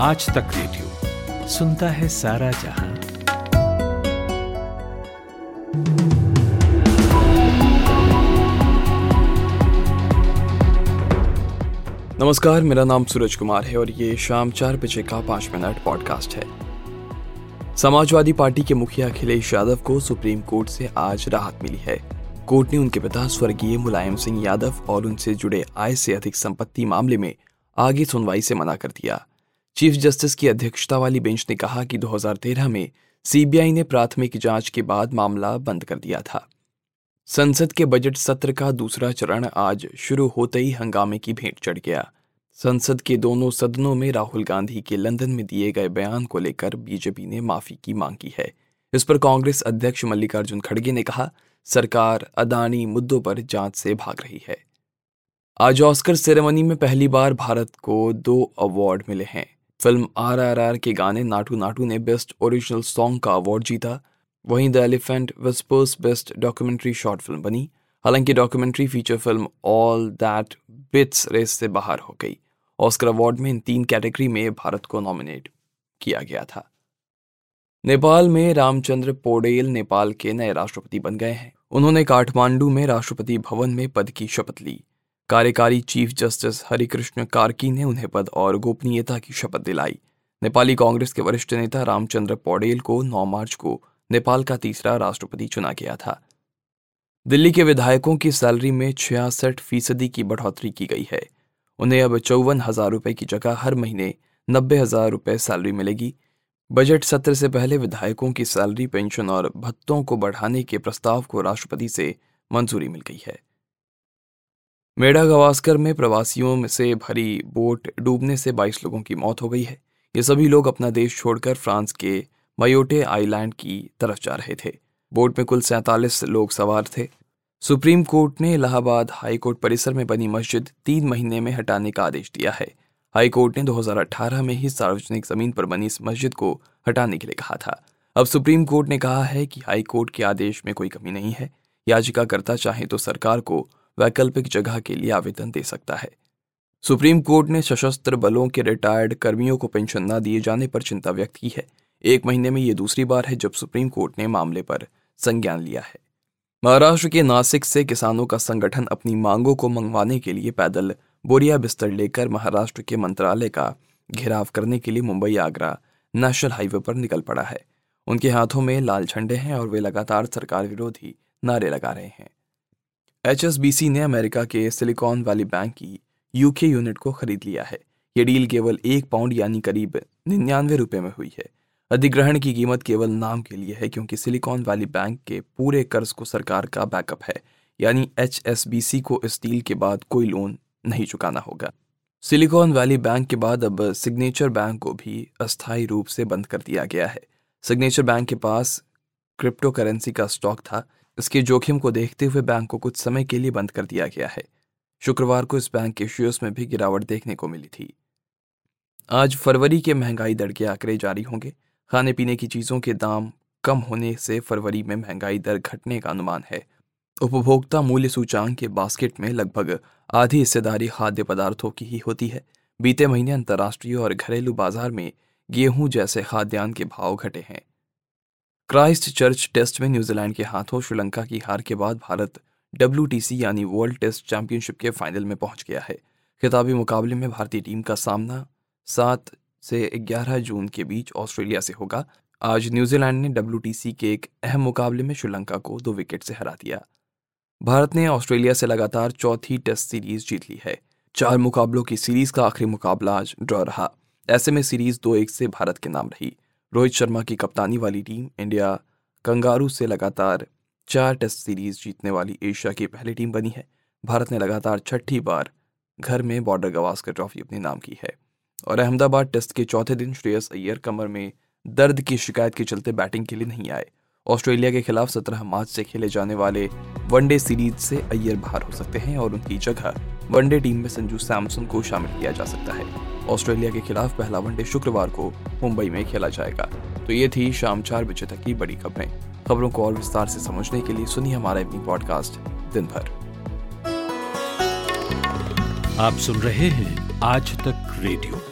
आज तक रेडियो सुनता है सारा जहाँ। नमस्कार, मेरा नाम सूरज कुमार है और ये शाम चार बजे का पाँच मिनट पॉडकास्ट है। समाजवादी पार्टी के मुखिया अखिलेश यादव को सुप्रीम कोर्ट से आज राहत मिली है। कोर्ट ने उनके पिता स्वर्गीय मुलायम सिंह यादव और उनसे जुड़े आय से अधिक संपत्ति मामले में आगे सुनवाई से मना कर दिया। चीफ जस्टिस की अध्यक्षता वाली बेंच ने कहा कि 2013 में सीबीआई ने प्राथमिक जाँच के बाद मामला बंद कर दिया था। संसद के बजट सत्र का दूसरा चरण आज शुरू होते ही हंगामे की भेंट चढ़ गया। संसद के दोनों सदनों में राहुल गांधी के लंदन में दिए गए बयान को लेकर बीजेपी ने माफ़ी की मांग की है। इस पर कांग्रेस अध्यक्ष मल्लिकार्जुन खड़गे ने कहा, सरकार अदानी मुद्दों पर जाँच से भाग रही है। आज ऑस्कर सेरेमनी में पहली बार भारत को दो अवार्ड मिले हैं। फ़िल्म आर आर आर के गाने नाटू नाटू ने बेस्ट ओरिजिनल सॉन्ग का अवार्ड जीता। वहीं The Elephant Whispers best documentary short film बनी, हालाँकि documentary feature film All That Breathes race से बाहर हो गई। ऑस्कर अवार्ड में इन तीन कैटेगरी में भारत को नॉमिनेट किया गया था। नेपाल में रामचंद्र पोडेल नेपाल के नए राष्ट्रपति बन गए हैं। उन्होंने काठमांडू में राष्ट्रपति भवन में पद की शपथ ली। कार्यकारी चीफ जस्टिस हरिकृष्ण कार्की ने उन्हें पद और गोपनीयता की शपथ दिलाई। नेपाली कांग्रेस के वरिष्ठ नेता रामचंद्र पौडेल को 9 मार्च को नेपाल का तीसरा राष्ट्रपति चुना गया था। दिल्ली के विधायकों की सैलरी में छियासठ फ़ीसदी की बढ़ोतरी की गई है। उन्हें अब चौवन हज़ार रुपए की जगह हर महीने नब्बे हज़ार रुपए सैलरी मिलेगी। बजट सत्र से पहले विधायकों की सैलरी, पेंशन और भत्तों को बढ़ाने के प्रस्ताव को राष्ट्रपति से मंजूरी मिल गई है। मेढा गवास्कर में प्रवासियों से भरी बोट डूबने से 22 लोगों की मौत हो गई है। ये सभी लोग अपना देश छोड़कर फ्रांस के मयोटे आइलैंड की तरफ़ जा रहे थे। बोट में कुल सैंतालीस लोग सवार थे। सुप्रीम कोर्ट ने इलाहाबाद हाई कोर्ट परिसर में बनी मस्जिद तीन महीने में हटाने का आदेश दिया है। हाई कोर्ट ने 2018 में ही सार्वजनिक ज़मीन पर बनी इस मस्जिद को हटाने के लिए कहा था। अब सुप्रीम कोर्ट ने कहा है कि हाई कोर्ट के आदेश में कोई कमी नहीं है। याचिकाकर्ता चाहे तो सरकार को वैकल्पिक जगह के लिए आवेदन दे सकता है। सुप्रीम कोर्ट ने सशस्त्र बलों के रिटायर्ड कर्मियों को पेंशन न दिए जाने पर चिंता व्यक्त की है। एक महीने में ये दूसरी बार है जब सुप्रीम कोर्ट ने मामले पर संज्ञान लिया है। महाराष्ट्र के नासिक से किसानों का संगठन अपनी मांगों को मंगवाने के लिए पैदल बोरिया बिस्तर लेकर महाराष्ट्र के मंत्रालय का घेराव करने के लिए मुंबई आगरा नेशनल हाईवे पर निकल पड़ा है। उनके हाथों में लाल झंडे हैं और वे लगातार सरकार विरोधी नारे लगा रहे हैं। एचएसबीसी ने अमेरिका के सिलिकॉन वैली बैंक की यूके यूनिट को खरीद लिया है। ये डील केवल एक पाउंड यानी करीब निन्यानवे रुपए में हुई है। अधिग्रहण की कीमत केवल नाम के लिए है क्योंकि सिलिकॉन वैली बैंक के पूरे कर्ज को सरकार का बैकअप है, यानी एचएसबीसी को इस डील के बाद कोई लोन नहीं चुकाना होगा। सिलिकॉन वैली बैंक के बाद अब सिग्नेचर बैंक को भी अस्थायी रूप से बंद कर दिया गया है। सिग्नेचर बैंक के पास क्रिप्टो करेंसी का स्टॉक था इसके जोखिम को देखते हुए बैंक को कुछ समय के लिए बंद कर दिया गया है। शुक्रवार को इस बैंक के शेयर्स में भी गिरावट देखने को मिली थी। आज फरवरी के महँगाई दर के आंकड़े जारी होंगे। खाने पीने की चीज़ों के दाम कम होने से फरवरी में महँगाई दर घटने का अनुमान है। उपभोक्ता मूल्य सूचांक के बास्केट में लगभग आधी हिस्सेदारी खाद्य पदार्थों की ही होती है। बीते महीने अंतर्राष्ट्रीय और घरेलू बाज़ार में गेहूँ जैसे खाद्यान्न के भाव घटे हैं। क्राइस्ट चर्च टेस्ट में न्यूजीलैंड के हाथों श्रीलंका की हार के बाद भारत डब्ल्यूटीसी यानी वर्ल्ड टेस्ट चैंपियनशिप के फाइनल में पहुँच गया है। खिताबी मुकाबले में भारतीय टीम का सामना सात से ग्यारह जून के बीच ऑस्ट्रेलिया से होगा। आज न्यूजीलैंड ने डब्ल्यू के एक अहम मुकाबले में श्रीलंका को दो विकेट से हरा दिया। भारत ने ऑस्ट्रेलिया से लगातार चौथी टेस्ट सीरीज़ जीत ली है। चार मुकाबलों की सीरीज़ का आखिरी मुकाबला आज ड्रॉ रहा। ऐसे में सीरीज़ दो एक से भारत के नाम रही। रोहित शर्मा की कप्तानी वाली टीम इंडिया कंगारू से लगातार चार टेस्ट सीरीज़ जीतने वाली एशिया की पहली टीम बनी है। भारत ने लगातार छठी बार घर में बॉर्डर गवास्कर ट्रॉफी अपने नाम की है और अहमदाबाद टेस्ट के चौथे दिन श्रेयस अय्यर कमर में दर्द की शिकायत के चलते बैटिंग के लिए नहीं आए। ऑस्ट्रेलिया के खिलाफ 17 मार्च से खेले जाने वाले वनडे सीरीज़ से अय्यर बाहर हो सकते हैं और उनकी जगह वनडे टीम में संजू सैमसन को शामिल किया जा सकता है। ऑस्ट्रेलिया के खिलाफ पहला वनडे शुक्रवार को मुंबई में खेला जाएगा। तो ये थी शाम चार बजे तक की बड़ी खबरें। खबरों को और विस्तार से समझने के लिए सुनिए हमारा अपनी पॉडकास्ट दिन भर। आप सुन रहे हैं आज तक रेडियो।